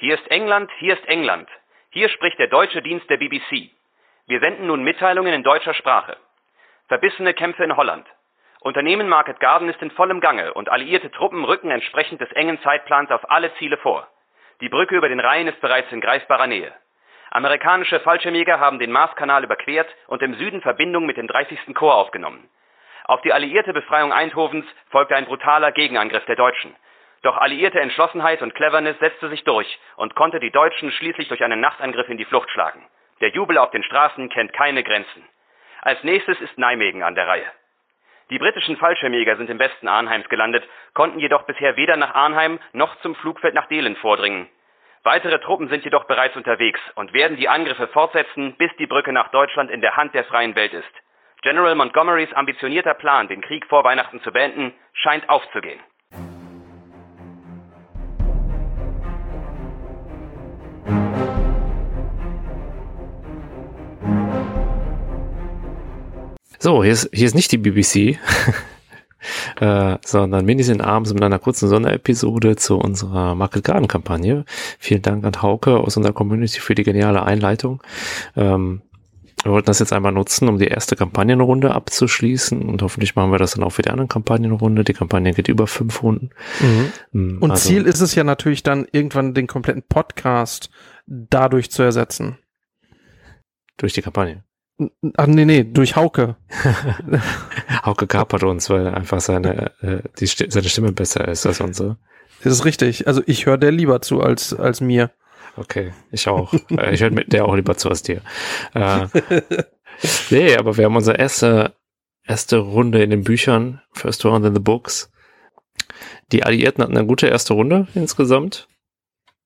Hier ist England, hier ist England. Hier spricht der deutsche Dienst der BBC. Wir senden nun Mitteilungen in deutscher Sprache. Verbissene Kämpfe in Holland. Unternehmen Market Garden ist in vollem Gange und alliierte Truppen rücken entsprechend des engen Zeitplans auf alle Ziele vor. Die Brücke über den Rhein ist bereits in greifbarer Nähe. Amerikanische Fallschirmjäger haben den Marskanal überquert und im Süden Verbindung mit dem 30. Korps aufgenommen. Auf die alliierte Befreiung Eindhovens folgte ein brutaler Gegenangriff der Deutschen. Doch alliierte Entschlossenheit und Cleverness setzte sich durch und konnte die Deutschen schließlich durch einen Nachtangriff in die Flucht schlagen. Der Jubel auf den Straßen kennt keine Grenzen. Als nächstes ist Nijmegen an der Reihe. Die britischen Fallschirmjäger sind im Westen Arnheims gelandet, konnten jedoch bisher weder nach Arnheim noch zum Flugfeld nach Dehlen vordringen. Weitere Truppen sind jedoch bereits unterwegs und werden die Angriffe fortsetzen, bis die Brücke nach Deutschland in der Hand der freien Welt ist. General Montgomerys ambitionierter Plan, den Krieg vor Weihnachten zu beenden, scheint aufzugehen. So, hier ist, hier ist nicht die BBC, äh, sondern wir sind abends mit einer kurzen Sonderepisode zu unserer Market Garden Kampagne. Vielen Dank an Hauke aus unserer Community für die geniale Einleitung. Ähm, wir wollten das jetzt einmal nutzen, um die erste Kampagnenrunde abzuschließen und hoffentlich machen wir das dann auch für die anderen Kampagnenrunde. Die Kampagne geht über fünf Runden. Mhm. Mm, und also, Ziel ist es ja natürlich dann irgendwann den kompletten Podcast dadurch zu ersetzen. Durch die Kampagne. Ach nee, nee, durch Hauke. Hauke kapert uns, weil einfach seine, äh, die, seine Stimme besser ist als unsere. Das ist richtig. Also ich höre der lieber zu als, als mir. Okay, ich auch. Äh, ich höre der auch lieber zu als dir. Äh, nee, aber wir haben unsere erste, erste Runde in den Büchern, First Round in the Books. Die Alliierten hatten eine gute erste Runde insgesamt.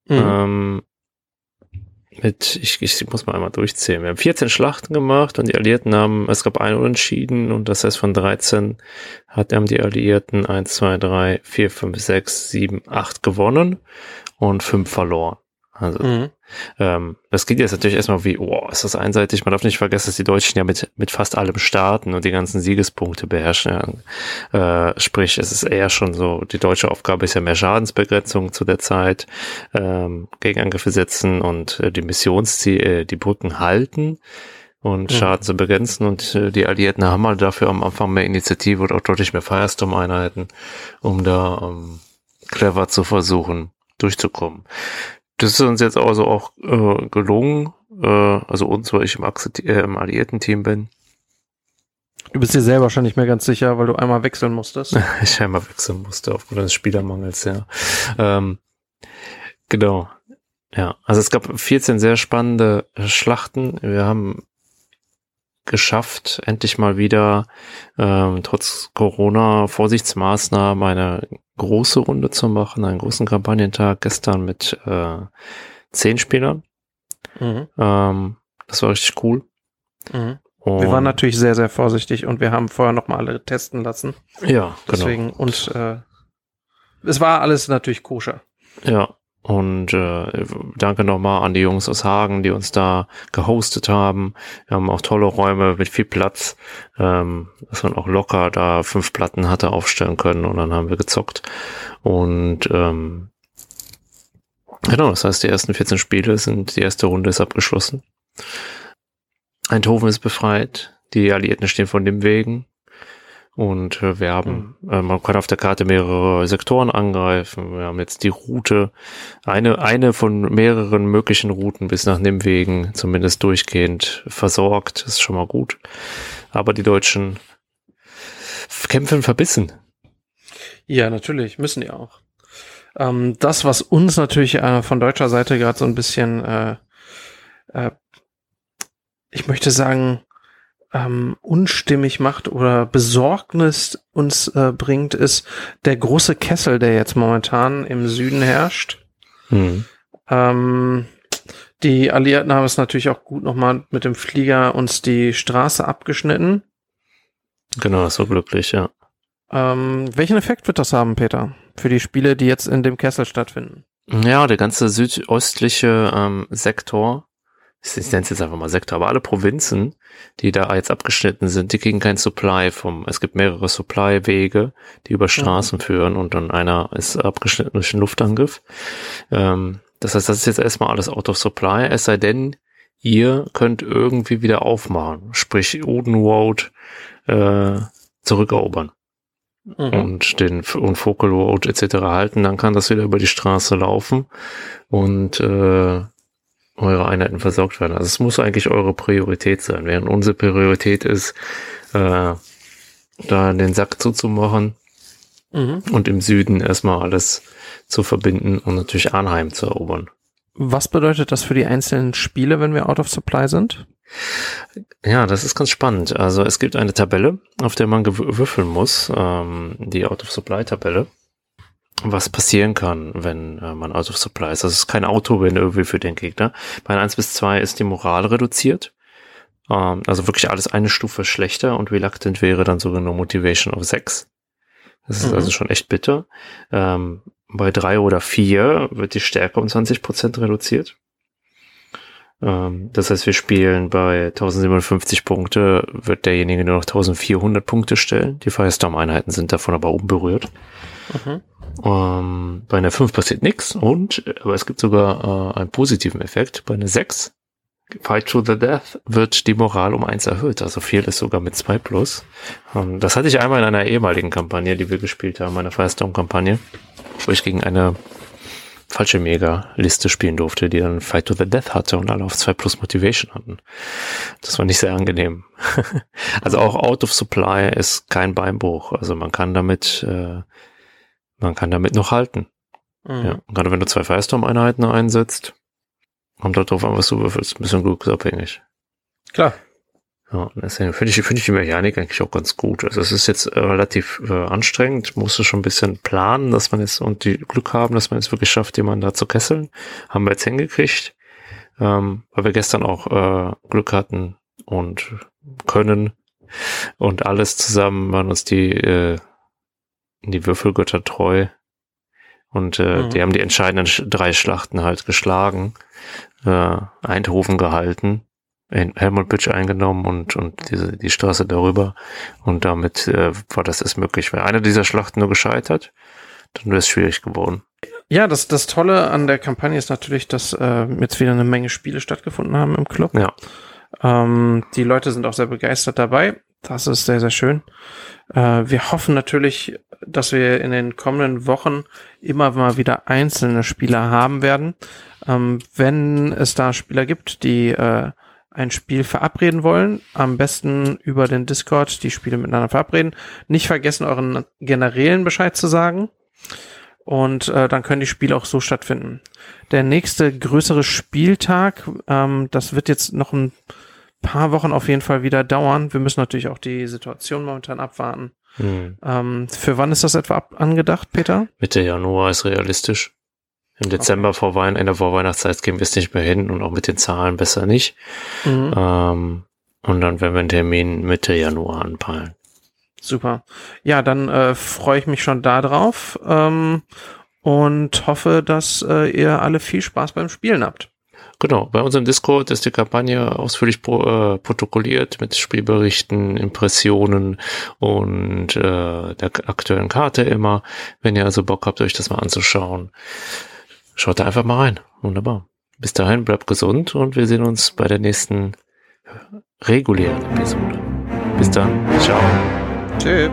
Mhm. Ähm, mit, ich, ich muss mal einmal durchzählen. Wir haben 14 Schlachten gemacht und die Alliierten haben, es gab einen Unentschieden und das heißt von 13 hat, haben die Alliierten 1, 2, 3, 4, 5, 6, 7, 8 gewonnen und 5 verloren. Also mhm. ähm, das geht jetzt natürlich erstmal wie, oh, ist das einseitig. Man darf nicht vergessen, dass die Deutschen ja mit, mit fast allem starten und die ganzen Siegespunkte beherrschen. Äh, sprich, es ist eher schon so, die deutsche Aufgabe ist ja mehr Schadensbegrenzung zu der Zeit, ähm, Gegenangriffe setzen und äh, die Missionsziele, äh, die Brücken halten und mhm. Schaden zu begrenzen. Und äh, die Alliierten haben halt dafür am Anfang mehr Initiative und auch deutlich mehr Firestorm-Einheiten, um da ähm, clever zu versuchen, durchzukommen das ist uns jetzt also auch äh, gelungen, äh, also uns, weil ich im, Achse, äh, im alliierten Team bin. Du bist dir selber schon nicht mehr ganz sicher, weil du einmal wechseln musstest. ich einmal wechseln musste aufgrund des Spielermangels, ja. Ähm, genau. Ja, also es gab 14 sehr spannende Schlachten. Wir haben geschafft, endlich mal wieder ähm, trotz Corona-Vorsichtsmaßnahmen eine große Runde zu machen, einen großen Kampagnentag gestern mit äh, zehn Spielern. Mhm. Ähm, das war richtig cool. Mhm. wir waren natürlich sehr, sehr vorsichtig und wir haben vorher noch mal alle testen lassen. Ja, genau. Deswegen, und äh, es war alles natürlich koscher. Ja, und äh, danke nochmal an die Jungs aus Hagen, die uns da gehostet haben. Wir haben auch tolle Räume mit viel Platz, ähm, dass man auch locker da fünf Platten hatte aufstellen können und dann haben wir gezockt. Und ähm, genau, das heißt, die ersten 14 Spiele sind, die erste Runde ist abgeschlossen. Eindhoven ist befreit, die Alliierten stehen von dem Wegen. Und äh, wir haben, mhm. äh, man kann auf der Karte mehrere Sektoren angreifen. Wir haben jetzt die Route, eine, eine von mehreren möglichen Routen bis nach Nimwegen, zumindest durchgehend versorgt. Das ist schon mal gut. Aber die Deutschen kämpfen verbissen. Ja, natürlich, müssen die auch. Ähm, das, was uns natürlich äh, von deutscher Seite gerade so ein bisschen, äh, äh, ich möchte sagen, ähm, unstimmig macht oder Besorgnis uns äh, bringt, ist der große Kessel, der jetzt momentan im Süden herrscht. Mhm. Ähm, die Alliierten haben es natürlich auch gut nochmal mit dem Flieger uns die Straße abgeschnitten. Genau, so glücklich, ja. Ähm, welchen Effekt wird das haben, Peter, für die Spiele, die jetzt in dem Kessel stattfinden? Ja, der ganze südöstliche ähm, Sektor ich nenne es jetzt einfach mal Sektor, aber alle Provinzen, die da jetzt abgeschnitten sind, die kriegen kein Supply vom, es gibt mehrere Supply-Wege, die über Straßen mhm. führen und dann einer ist abgeschnitten durch einen Luftangriff. Ähm, Das heißt, das ist jetzt erstmal alles out of supply, es sei denn, ihr könnt irgendwie wieder aufmachen, sprich Oden Road äh, zurückerobern mhm. und den und Focal Road etc. halten, dann kann das wieder über die Straße laufen und äh, eure Einheiten versorgt werden. Also es muss eigentlich eure Priorität sein, während unsere Priorität ist, äh, da den Sack zuzumachen mhm. und im Süden erstmal alles zu verbinden und natürlich Arnheim zu erobern. Was bedeutet das für die einzelnen Spiele, wenn wir out of supply sind? Ja, das ist ganz spannend. Also es gibt eine Tabelle, auf der man würfeln muss, ähm, die Out of Supply Tabelle, was passieren kann, wenn äh, man Out of Supply ist. Das ist kein Auto-Win irgendwie für den Gegner. Bei 1 bis 2 ist die Moral reduziert. Ähm, also wirklich alles eine Stufe schlechter und Reluctant wäre dann sogar nur Motivation auf 6. Das ist mhm. also schon echt bitter. Ähm, bei 3 oder 4 wird die Stärke um 20% reduziert. Ähm, das heißt, wir spielen bei 1057 Punkte, wird derjenige nur noch 1400 Punkte stellen. Die Firestorm-Einheiten sind davon aber unberührt. Mhm. Ähm, bei einer 5 passiert nichts und, aber es gibt sogar äh, einen positiven Effekt. Bei einer 6, Fight to the Death, wird die Moral um 1 erhöht. Also viel ist sogar mit 2 plus. Ähm, das hatte ich einmal in einer ehemaligen Kampagne, die wir gespielt haben, einer Firestorm-Kampagne, wo ich gegen eine falsche Mega-Liste spielen durfte, die dann Fight to the Death hatte und alle auf 2 plus Motivation hatten. Das war nicht sehr angenehm. also auch Out of Supply ist kein Beinbruch. Also man kann damit, äh, man kann damit noch halten. Mhm. Ja, gerade wenn du zwei Firestorm-Einheiten einsetzt, kommt darauf an, was du würfelst. Ein bisschen glücksabhängig. Klar. Ja, deswegen finde ich, finde ich die Mechanik eigentlich auch ganz gut. Also es ist jetzt äh, relativ äh, anstrengend, musste schon ein bisschen planen, dass man jetzt und die Glück haben, dass man jetzt wirklich schafft, jemanden da zu kesseln. Haben wir jetzt hingekriegt, ähm, weil wir gestern auch äh, Glück hatten und können und alles zusammen waren uns die äh, die Würfelgötter treu und äh, mhm. die haben die entscheidenden drei Schlachten halt geschlagen, äh, Eindhoven gehalten Helmut Bitch eingenommen und, und diese, die Straße darüber. Und damit äh, war das erst möglich. Wäre eine dieser Schlachten nur gescheitert, dann wäre es schwierig geworden. Ja, das, das Tolle an der Kampagne ist natürlich, dass äh, jetzt wieder eine Menge Spiele stattgefunden haben im Club. Ja. Ähm, die Leute sind auch sehr begeistert dabei. Das ist sehr, sehr schön. Äh, wir hoffen natürlich, dass wir in den kommenden Wochen immer mal wieder einzelne Spieler haben werden. Ähm, wenn es da Spieler gibt, die äh, ein Spiel verabreden wollen, am besten über den Discord die Spiele miteinander verabreden. Nicht vergessen, euren Generälen Bescheid zu sagen. Und äh, dann können die Spiele auch so stattfinden. Der nächste größere Spieltag, ähm, das wird jetzt noch ein paar Wochen auf jeden Fall wieder dauern. Wir müssen natürlich auch die Situation momentan abwarten. Hm. Ähm, für wann ist das etwa ab angedacht, Peter? Mitte Januar ist realistisch. Im Dezember okay. vor Weihnachten, in der Vorweihnachtszeit gehen wir es nicht mehr hin und auch mit den Zahlen besser nicht. Mhm. Ähm, und dann werden wir einen Termin Mitte Januar anpeilen. Super. Ja, dann äh, freue ich mich schon da drauf ähm, und hoffe, dass äh, ihr alle viel Spaß beim Spielen habt. Genau, bei unserem Discord ist die Kampagne ausführlich pro, äh, protokolliert mit Spielberichten, Impressionen und äh, der aktuellen Karte immer. Wenn ihr also Bock habt, euch das mal anzuschauen, Schaut da einfach mal rein. Wunderbar. Bis dahin, bleibt gesund und wir sehen uns bei der nächsten regulären Episode. Bis dann. Ciao. Tschüss.